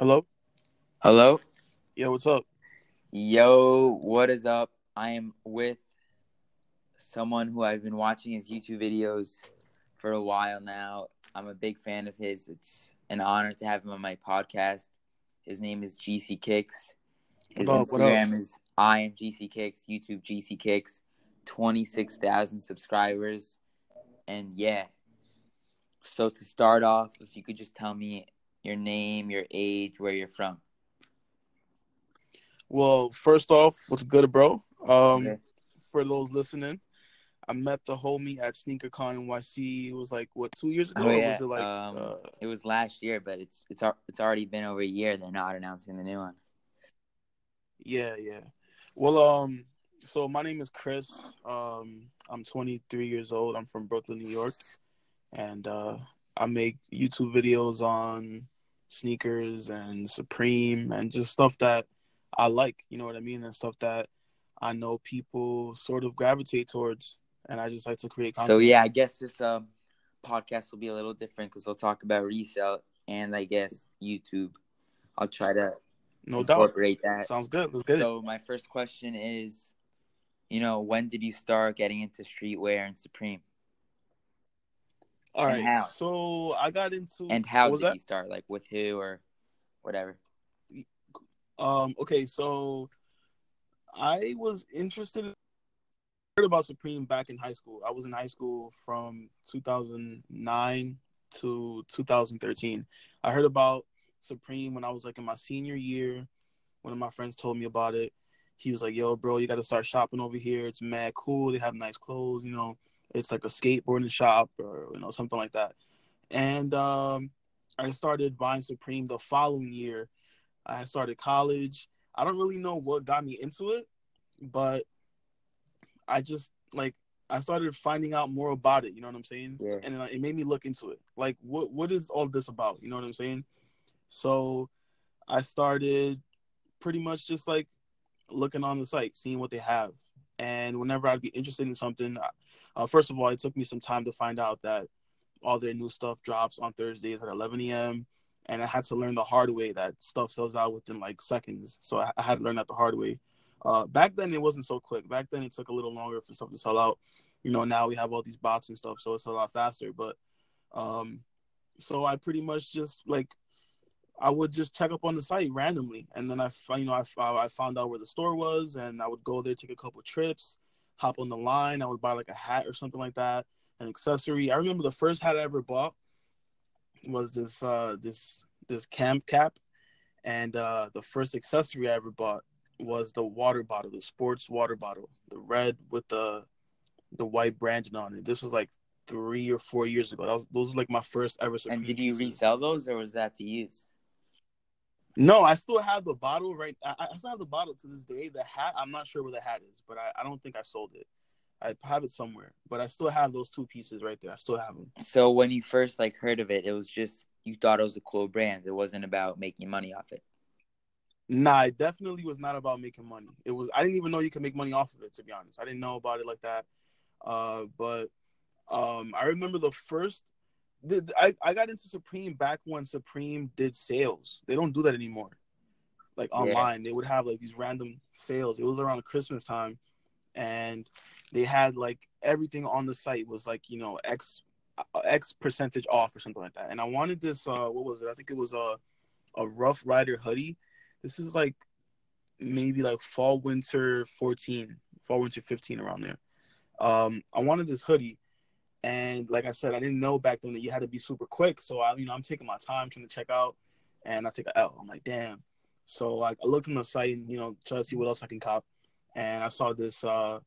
Hello? Hello? Yo, what's up? Yo, what is up? I am with someone who I've been watching his YouTube videos for a while now. I'm a big fan of his. It's an honor to have him on my podcast. His name is GC Kicks. His What what up? Instagram is I am GC Kicks, YouTube GC Kicks, 26,000 subscribers. And yeah. So to start off, if you could just tell me your name, your age, where you're from. Well, first off, what's good, bro? Um, Yeah. for those listening, I met the homie at SneakerCon NYC. It was like what two years ago? Oh yeah, was it like um, uh, it was last year, but it's it's it's already been over a year. They're not announcing the new one. yeah, yeah. Well, um, so my name is Chris. Um, I'm 23 years old. I'm from Brooklyn, New York, and uh, I make YouTube videos on sneakers and Supreme and just stuff that I like. You know what I mean? And stuff that I know people sort of gravitate towards, and I just like to create content. So yeah, I guess this um podcast will be a little different because we'll talk about resale and I guess YouTube. I'll try to no doubt. incorporate that. Sounds good. Let's get it. So my first question is, you know, when did you start getting into streetwear and Supreme, All right. how? So I got into and how did that? you start? Like with who or whatever? Um. Okay. So I was interested. In, heard about Supreme back in high school. I was in high school from 2009 to 2013. I heard about Supreme when I was like in my senior year. One of my friends told me about it. He was like, "Yo, bro, you got to start shopping over here. It's mad cool. They have nice clothes. You know, it's like a skateboarding shop or you know something like that." And um, I started buying Supreme the following year. I started college. I don't really know what got me into it, but I just like I started finding out more about it. You know what I'm saying? Yeah. And it made me look into it. Like, what what is all this about? You know what I'm saying? So I started pretty much just like looking on the site, seeing what they have, and whenever I'd be interested in something, uh, first of all, it took me some time to find out that all their new stuff drops on Thursdays at 11 a.m. And I had to learn the hard way that stuff sells out within like seconds. So I, I had to learn that the hard way. Uh, back then, it wasn't so quick. Back then, it took a little longer for stuff to sell out. You know, now we have all these bots and stuff, so it's a lot faster. But um, so I pretty much just like I would just check up on the site randomly, and then I, you know, I, I found out where the store was, and I would go there, take a couple trips, hop on the line. I would buy like a hat or something like that, an accessory. I remember the first hat I ever bought was this uh this this camp cap, and uh the first accessory I ever bought was the water bottle, the sports water bottle, the red with the the white branding on it. This was like three or four years ago. That was those were like my first ever. And did you resell those or was that to use? No, I still have the bottle right. I, I still have the bottle to this day. The hat, I'm not sure where the hat is, but I, I don't think I sold it. I have it somewhere, but I still have those two pieces right there. I still have them. So when you first like heard of it, it was just you thought it was a cool brand. It wasn't about making money off it. Nah, it definitely was not about making money. It was. I didn't even know you could make money off of it. To be honest, I didn't know about it like that. Uh, but um, I remember the first. The, I I got into Supreme back when Supreme did sales. They don't do that anymore. Like Yeah. online, they would have like these random sales. It was around Christmas time, and they had like everything on the site was like you know X uh, X percentage off or something like that. And I wanted this. Uh, what was it? I think it was a a Rough Rider hoodie. This is like maybe like fall winter 14, fall winter 15 around there. Um, I wanted this hoodie, and like I said, I didn't know back then that you had to be super quick. So I, you know, I'm taking my time trying to check out, and I take a L. I'm like, damn. So I, I looked on the site and you know try to see what else I can cop, and I saw this. Uh,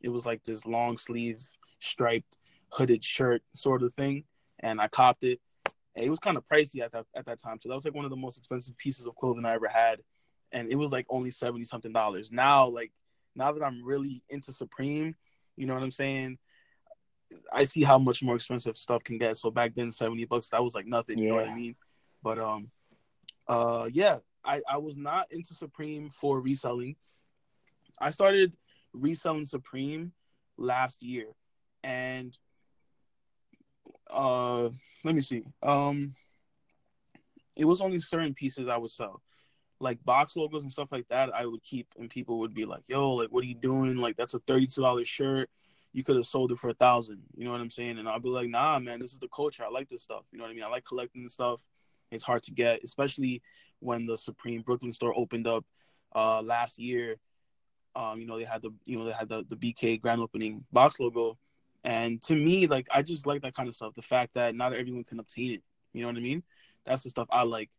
it was like this long sleeve striped hooded shirt sort of thing, and I copped it. And it was kind of pricey at that at that time, so that was like one of the most expensive pieces of clothing I ever had, and it was like only seventy something dollars. Now, like now that I'm really into Supreme, you know what I'm saying? I see how much more expensive stuff can get. So back then, seventy bucks that was like nothing. You know what I mean? But um, uh, yeah, I I was not into Supreme for reselling. I started reselling Supreme last year, and uh, let me see. Um, it was only certain pieces I would sell. Like box logos and stuff like that, I would keep, and people would be like, "Yo, like, what are you doing? Like, that's a thirty-two dollars shirt. You could have sold it for a thousand. You know what I'm saying?" And I'll be like, "Nah, man, this is the culture. I like this stuff. You know what I mean? I like collecting this stuff. It's hard to get, especially when the Supreme Brooklyn store opened up uh, last year. Um, you know, they had the you know they had the the BK grand opening box logo, and to me, like, I just like that kind of stuff. The fact that not everyone can obtain it. You know what I mean? That's the stuff I like.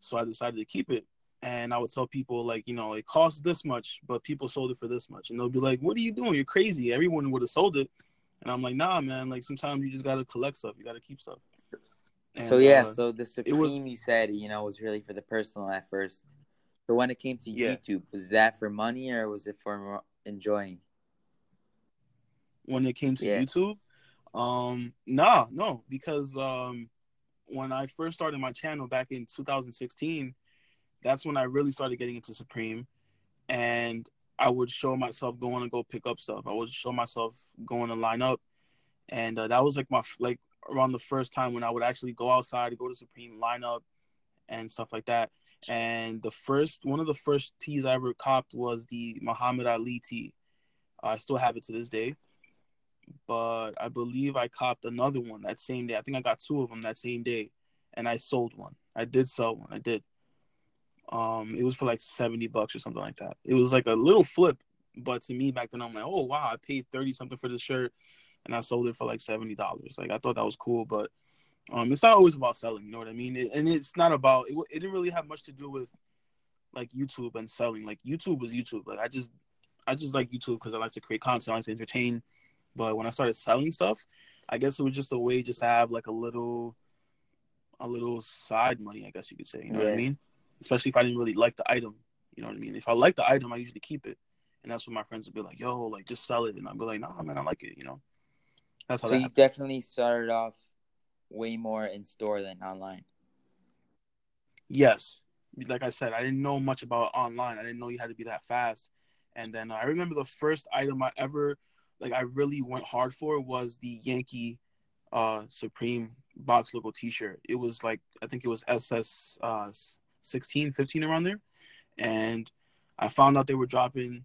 So I decided to keep it. And I would tell people like, you know, it costs this much, but people sold it for this much. And they'll be like, What are you doing? You're crazy. Everyone would have sold it. And I'm like, nah, man, like sometimes you just gotta collect stuff. You gotta keep stuff. And, so yeah, uh, so the Supreme was- you said, you know, was really for the personal at first. But when it came to Yeah. YouTube, was that for money or was it for enjoying? when it came to Yeah. YouTube. Um, nah, no, because um, when I first started my channel back in 2016, that's when I really started getting into Supreme, and I would show myself going to go pick up stuff. I would show myself going to line up, and uh, that was like my like around the first time when I would actually go outside, go to Supreme, line up, and stuff like that. And the first one of the first tees I ever copped was the Muhammad Ali tee. I still have it to this day but I believe I copped another one that same day. I think I got two of them that same day, and I sold one. I did sell one. I did. Um, it was for like seventy bucks or something like that. It was like a little flip, but to me back then I'm like, oh wow, I paid thirty something for this shirt, and I sold it for like seventy dollars. Like I thought that was cool, but um, it's not always about selling. You know what I mean? It, and it's not about. It, it didn't really have much to do with like YouTube and selling. Like YouTube was YouTube. Like I just, I just like YouTube because I like to create content, I like to entertain. But when I started selling stuff, I guess it was just a way just to have like a little, a little side money. I guess you could say. You know what I mean? Especially if I didn't really like the item. You know what I mean? If I like the item, I usually keep it. And that's when my friends would be like, "Yo, like just sell it," and I'd be like, "Nah, man, I like it." You know. That's how So that you definitely started off way more in store than online. Yes. Like I said, I didn't know much about online. I didn't know you had to be that fast. And then uh, I remember the first item I ever, like, I really went hard for was the Yankee uh, Supreme box logo t shirt. It was like, I think it was SS uh, 16, 15 around there. And I found out they were dropping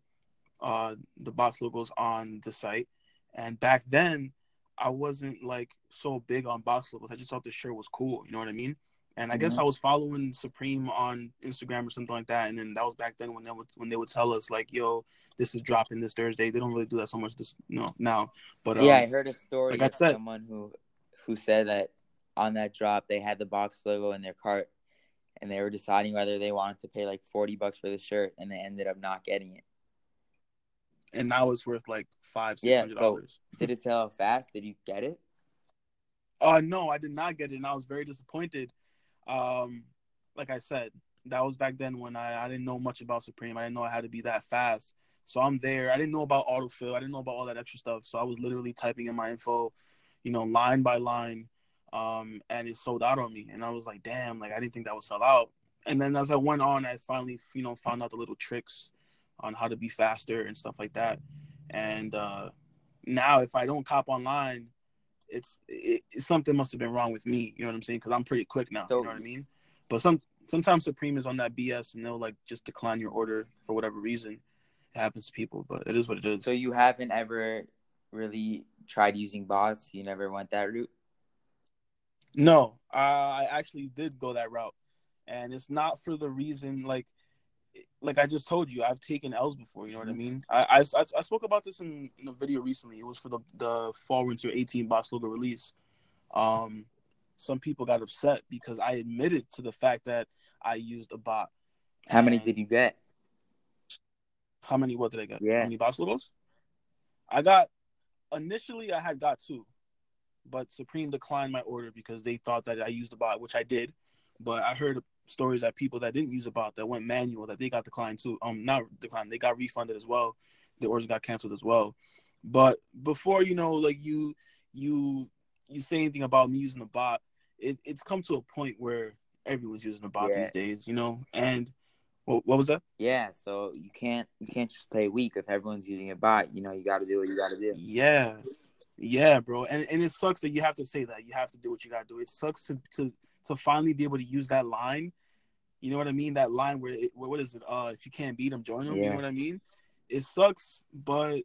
uh, the box logos on the site. And back then, I wasn't like so big on box logos. I just thought the shirt was cool. You know what I mean? And I guess Mhm. I was following Supreme on Instagram or something like that. And then that was back then when they would when they would tell us like, "Yo, this is dropping this Thursday." They don't really do that so much this no now. But um, yeah, I heard a story like I said- someone who who said that on that drop they had the box logo in their cart and they were deciding whether they wanted to pay like 40 bucks for the shirt and they ended up not getting it. and now it's worth like five six Yeah, so- dollars. Did it sell fast? Did you get it? Uh no, I did not get it, and I was very disappointed. Um, like I said, that was back then when I, I didn't know much about Supreme. I didn't know I had to be that fast. So I'm there. I didn't know about autofill. I didn't know about all that extra stuff. So I was literally typing in my info, you know, line by line. Um, and it sold out on me. And I was like, damn, like I didn't think that would sell out. And then as I went on, I finally, you know, found out the little tricks on how to be faster and stuff like that. And uh now if I don't cop online, it's it, something must have been wrong with me. You know what I'm saying? Because I'm pretty quick now. So- you know what I mean? But some sometimes Supreme is on that BS and they'll like just decline your order for whatever reason. It happens to people, but it is what it is. So you haven't ever really tried using bots? You never went that route? No, I actually did go that route, and it's not for the reason like, like I just told you, I've taken L's before. You know what I mean? I I, I spoke about this in, in a video recently. It was for the the fall winter 18 box logo release. Um, some people got upset because I admitted to the fact that I used a bot. How many did you get? How many? What did I get? Yeah. How many box logos? I got initially. I had got two, but Supreme declined my order because they thought that I used a bot, which I did. But I heard stories that people that didn't use a bot that went manual that they got declined too. Um, not declined. They got refunded as well. The orders got canceled as well. But before you know, like you, you, you say anything about me using a bot, it, it's come to a point where everyone's using a bot Yeah. these days. You know, and what, what was that? Yeah, so you can't you can't just play weak if everyone's using a bot. You know, you got to do what you got to do. Yeah, yeah, bro, and and it sucks that you have to say that. You have to do what you gotta do. It sucks to to to finally be able to use that line. You know what I mean? That line where it, what is it? Uh, if you can't beat them, join them. You know what I mean? It sucks, but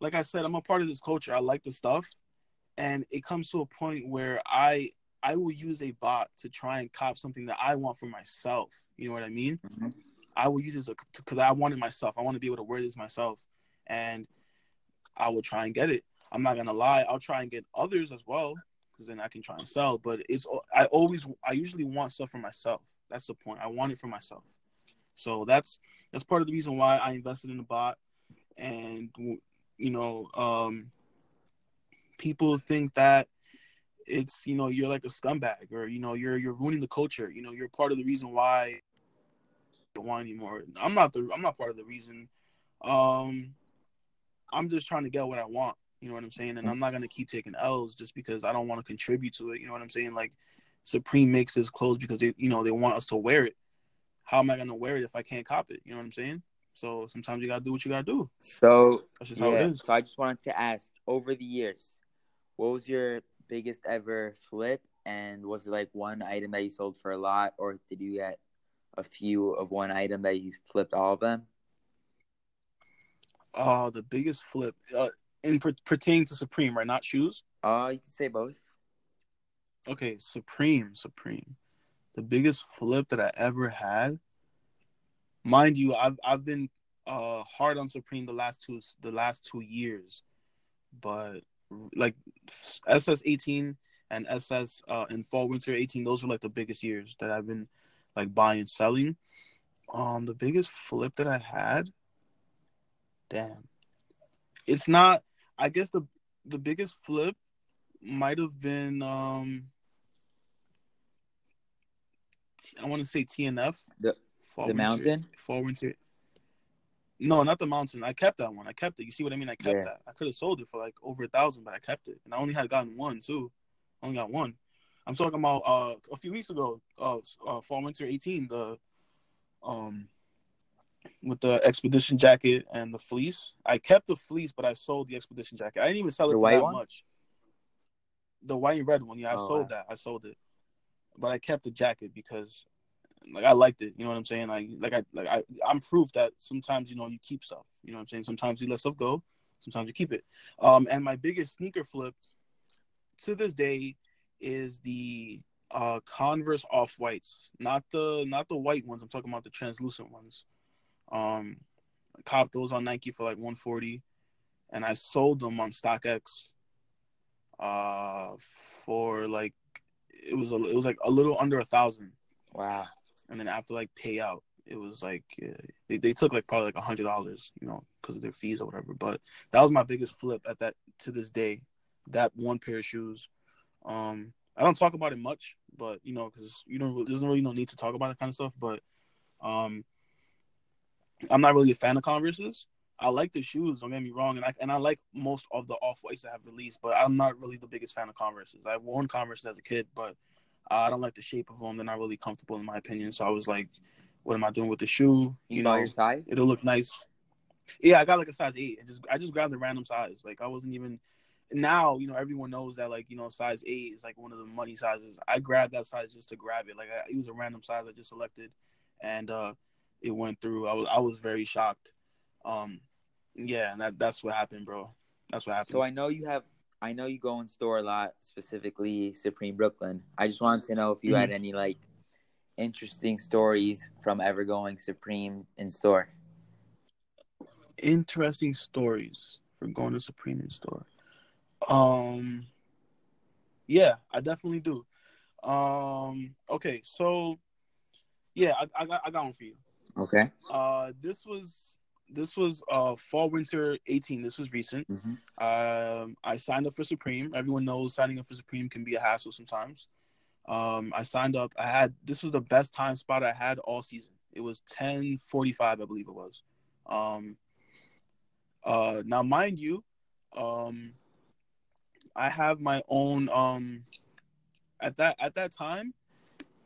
like I said, I'm a part of this culture. I like the stuff, and it comes to a point where I I will use a bot to try and cop something that I want for myself. You know what I mean? Mhm. I will use this because I want it myself. I want to be able to wear this myself, and I will try and get it. I'm not gonna lie. I'll try and get others as well because then I can try and sell. But it's I always I usually want stuff for myself. That's the point. I want it for myself. So that's that's part of the reason why I invested in the bot. And you know, um, people think that it's you know you're like a scumbag or you know you're you're ruining the culture. You know, you're part of the reason why I don't want anymore. I'm not the I'm not part of the reason. Um, I'm just trying to get what I want. You know what I'm saying? And I'm not gonna keep taking L's just because I don't want to contribute to it. You know what I'm saying? Like Supreme makes his clothes because they you know they want us to wear it. How am I gonna wear it if I can't cop it? You know what I'm saying? So sometimes you gotta do what you gotta do. So That's just how yeah, it is. so I just wanted to ask, over the years, what was your biggest ever flip, and was it like one item that you sold for a lot, or did you get a few of one item that you flipped all of them? Oh, the biggest flip uh, in per- pertaining to Supreme, right? Not shoes. Uh, you could say both. Okay, Supreme, Supreme. The biggest flip that I ever had. Mind you, I've I've been uh hard on Supreme the last two the last two years, but like SS eighteen and SS uh in fall winter eighteen, those were like the biggest years that I've been like buying selling. Um, the biggest flip that I had. Damn, it's not. I guess the the biggest flip might have been um I want to say TNF. The- Fall the Winter- mountain? Fall winter. No, not the mountain. I kept that one. I kept it. You see what I mean? I kept Yeah. that. I could have sold it for like over a thousand, but I kept it, and I only had gotten one too. I only got one. I'm talking about uh a few weeks ago, uh, uh fall winter 18, the um with the expedition jacket and the fleece. I kept the fleece, but I sold the expedition jacket. I didn't even sell it The for white that one? much. The white and red one, yeah, I Oh, sold wow. that. I sold it, but I kept the jacket because, like, I liked it. You know what I'm saying? Like, like I, like I, I'm proof that sometimes you know you keep stuff. You know what I'm saying? Sometimes you let stuff go. Sometimes you keep it. Um, and my biggest sneaker flip to this day is the uh Converse off whites, not the not the white ones. I'm talking about the translucent ones. Um, I copped those on Nike for like 140, and I sold them on StockX uh for like it was a it was like a little under a thousand. Wow. and then after like payout it was like uh, they, they took like probably like a hundred dollars you know because of their fees or whatever. But that was my biggest flip at that to this day that one pair of shoes. Um i don't talk about it much but you know because you don't there's really no need to talk about that kind of stuff but um i'm not really a fan of converses i like the shoes don't get me wrong and i and i like most of the off whites that have released but i'm not really the biggest fan of converses i've worn converses as a kid but I don't like the shape of them. They're not really comfortable in my opinion. So I was like, what am I doing with the shoe? You, You know your size? it'll look nice. Yeah, I got like a size eight. And just I just grabbed a random size. Like I wasn't even now, you know, everyone knows that like, you know, size eight is like one of the money sizes. I grabbed that size just to grab it. Like I, it was a random size I just selected and uh it went through. I was I was very shocked. Um yeah, and that that's what happened, bro. That's what happened. So I know you have. I know you go in store a lot, specifically Supreme Brooklyn. I just wanted to know if you Mm-hmm. had any like interesting stories from ever going Supreme in store. interesting stories for going to Supreme in store. Um, yeah, I definitely do. Um, okay, so yeah, I, I got I got one for you. Okay. Uh, this was this was uh fall winter 18. This was recent. hmm Um, I signed up for Supreme. Everyone knows signing up for Supreme can be a hassle sometimes. Um, I signed up. I had this was the best time spot I had all season. It was 10:45, I believe it was. Um, uh, now, mind you, um, I have my own. Um, at that at that time,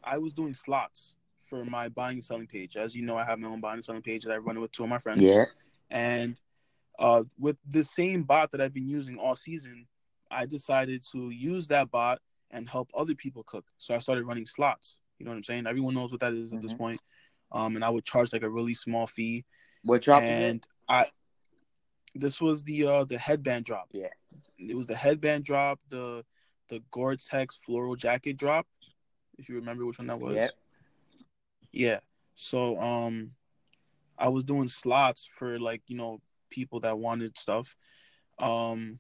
I was doing slots for my buying and selling page. As you know, I have my own buying and selling page that I run with two of my friends. Yeah. And uh, with the same bot that I've been using all season, I decided to use that bot and help other people cook. So I started running slots. You know what I'm saying? Everyone knows what that is at this Mhm. point. Um, and I would charge like a really small fee. What drop and I, this was the uh the headband drop. Yeah. it was the headband drop, the the Gore-Tex floral jacket drop. If you remember which one that was. Yep. Yeah. So um I was doing slots for like, you know, people that wanted stuff. Um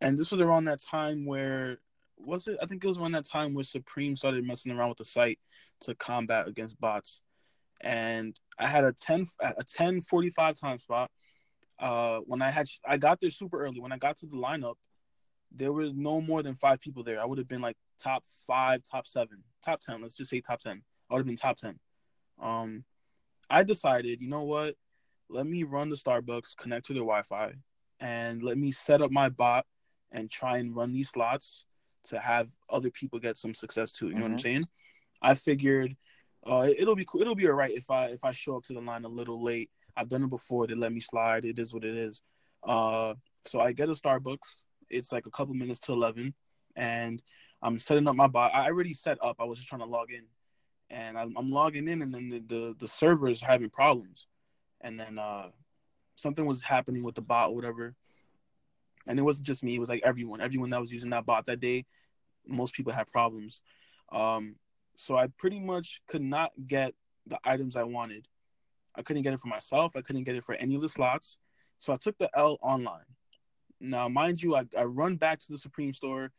and this was around that time where was it I think it was around that time where Supreme started messing around with the site to combat against bots. And I had a 10 a 1045 time spot. Uh when I had I got there super early. When I got to the lineup, there was no more than 5 people there. I would have been like top 5, top 7, top 10. Let's just say top 10. I would have been top 10 um i decided you know what? Let me run the starbucks connect to their wi-fi and let me set up my bot and try and run these slots to have other people get some success too you know what i'm Mhm. saying? I figured uh it'll be cool it'll be all right if i if i show up to the line a little late. I've done it before they let me slide it is what it is. Uh so i get a starbucks it's like a couple minutes to 11 and i'm setting up my bot. I already set up i was just trying to log in and I'm, I'm logging in, and then the, the the server is having problems, and then uh, something was happening with the bot, or whatever. And it wasn't just me; it was like everyone, everyone that was using that bot that day. Most people had problems, um, so I pretty much could not get the items I wanted. I couldn't get it for myself. I couldn't get it for any of the slots. So I took the L online. Now, mind you, I, I run back to the Supreme store,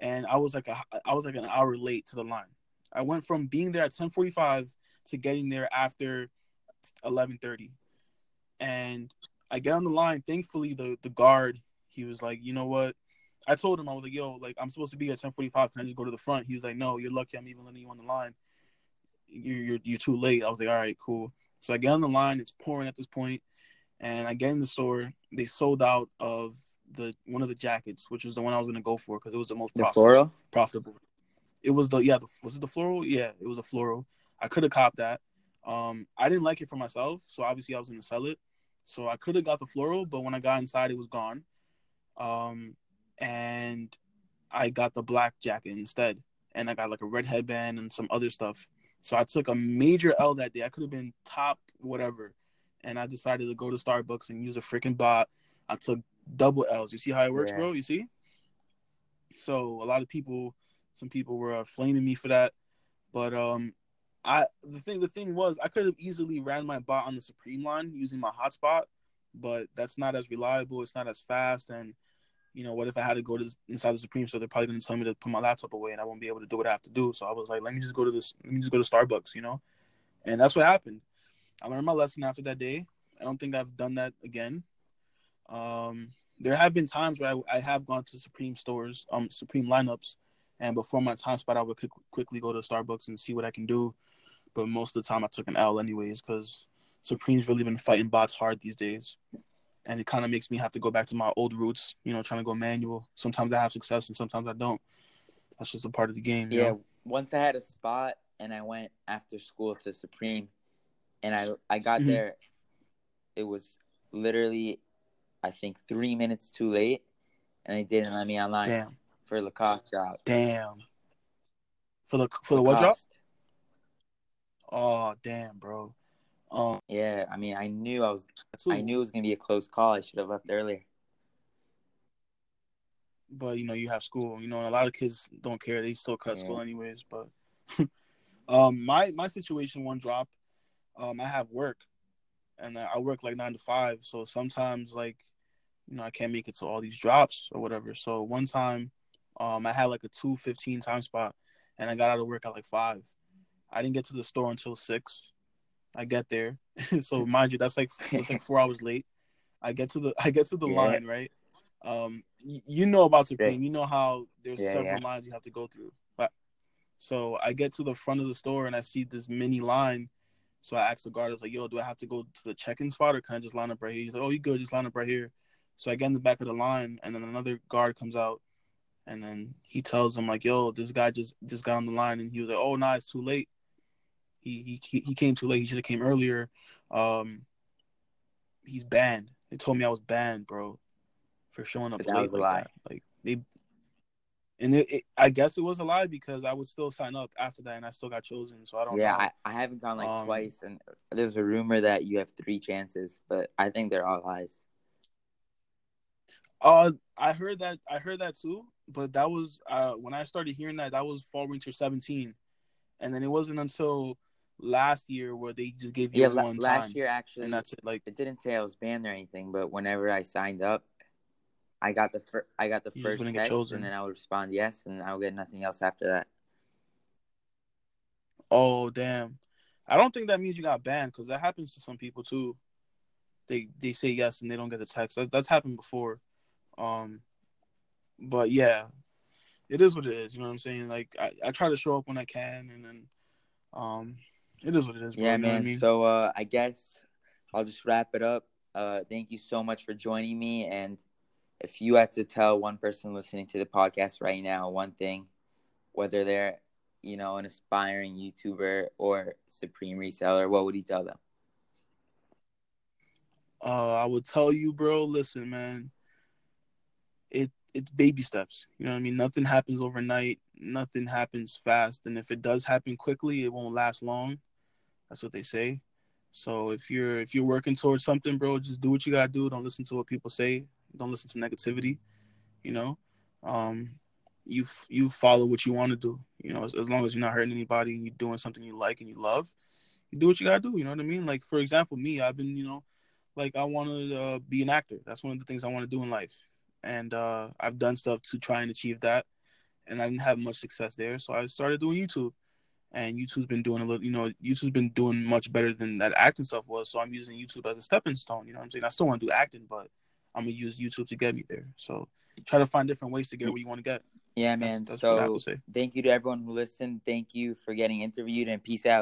and I was like a, I was like an hour late to the line. I went from being there at 10:45 to getting there after 11:30, and I get on the line. Thankfully, the the guard he was like, you know what? I told him I was like, yo, like I'm supposed to be at 10:45. Can I just go to the front? He was like, no, you're lucky. I'm even letting you on the line. You're you're, you're too late. I was like, all right, cool. So I get on the line. It's pouring at this point, and I get in the store. They sold out of the one of the jackets, which was the one I was gonna go for because it was the most The profitable floral? profitable. It was the yeah, the, was it the floral? Yeah, it was a floral. I could have copped that. Um, I didn't like it for myself, so obviously I was gonna sell it. So I could have got the floral, but when I got inside, it was gone. Um, and I got the black jacket instead, and I got like a red headband and some other stuff. So I took a major L that day. I could have been top whatever, and I decided to go to Starbucks and use a freaking bot. I took double L's. You see how it works, Yeah. bro? You see? So a lot of people, some people were uh, flaming me for that, but um, I the thing the thing was I could have easily ran my bot on the Supreme line using my hotspot, but that's not as reliable. It's not as fast, and you know what if I had to go to this, inside the Supreme store? They're probably going to tell me to put my laptop away, and I won't be able to do what I have to do. So I was like, let me just go to this. Let me just go to Starbucks, you know, and that's what happened. I learned my lesson after that day. I don't think I've done that again. Um, there have been times where I, I have gone to Supreme stores, um, Supreme lineups, and before my time spot, I would quick, quickly go to Starbucks and see what I can do. But most of the time, I took an L anyways because Supreme's really been fighting bots hard these days, and it kind of makes me have to go back to my old roots. You know, trying to go manual. Sometimes I have success, and sometimes I don't. That's just a part of the game. Yeah. know? Once I had a spot and I went after school to Supreme and I I got Mhm. there, it was literally I think three minutes too late and they didn't let me online Damn, for the Lacoste drop. damn. For the for the what drop? Oh, damn, bro. Um, Yeah, I mean I knew I was too. I knew it was gonna be a close call. I should have left earlier. but you know you have school you know and a lot of kids don't care they still cut Yeah. school anyways but um my my situation one drop um i have work and i work like nine to five so sometimes like you know i can't make it to all these drops or whatever so one time um i had like a 215 time spot and i got out of work at like five. I didn't get to the store until six. I get there. So mind you that's like that's like four hours late. I get to the i get to the Yeah. line right? Um y- you know about supreme. Right. you know how there's Yeah, several yeah. lines you have to go through. But so i get to the front of the store and i see this mini line. So i asked the guard i was like yo do i have to go to the check-in spot or can i just line up right here? He's like oh you good. Just line up right here. So i get in the back of the line and then another guard comes out and then he tells him like yo this guy just just got on the line and he was like oh nah it's too late he he he came too late he should have came earlier um he's banned they told me i was banned bro for showing up But late was a like lie. that. Like they, and it, it, I guess it was a lie because I would still sign up after that, and I still got chosen. So I don't. Yeah, know. I, I haven't gone like Um, twice, and there's a rumor that you have three chances, but I think they're all lies. Uh, I heard that. I heard that too. But that was uh when I started hearing that. That was fall winter seventeen, and then it wasn't until last year where they just gave you Yeah, one last time, year actually, and that's it. Like it didn't say I was banned or anything, but whenever I signed up, I got the fir- I got the first text, chosen. and then I would respond yes, and I would get nothing else after that. Oh damn! I don't think that means you got banned because that happens to some people too. They they say yes and they don't get the text. That, that's happened before. Um, but yeah, it is what it is. You know what I'm saying? Like I, I try to show up when I can, and then um, it is what it is. Bro, yeah, you know man. I mean? So uh, I guess I'll just wrap it up. Uh, thank you so much for joining me. And if you had to tell one person listening to the podcast right now one thing, whether they're you know an aspiring YouTuber or supreme reseller, what would you tell them? uh, I would tell you, bro. Listen, man. It it's baby steps. You know what I mean? Nothing happens overnight. Nothing happens fast. And if it does happen quickly, it won't last long. That's what they say. So if you're if you're working towards something, bro, just do what you gotta do. Don't listen to what people say. Don't listen to negativity. You know, um, you you follow what you want to do. You know, as, as long as you're not hurting anybody and you're doing something you like and you love, you do what you gotta do. You know what I mean? Like for example, me, I've been you know like I want to uh, be an actor. That's one of the things I want to do in life, and uh, I've done stuff to try and achieve that, and I didn't have much success there. So I started doing YouTube, and YouTube's been doing a little. You know, YouTube's been doing much better than that acting stuff was. So I'm using YouTube as a stepping stone. You know what I'm saying? I still want to do acting, but I'm gonna use YouTube to get me there. So try to find different ways to get where you want to get. Yeah, That's- man. that's have so thank you to everyone who listened. Thank you for getting interviewed, and peace out.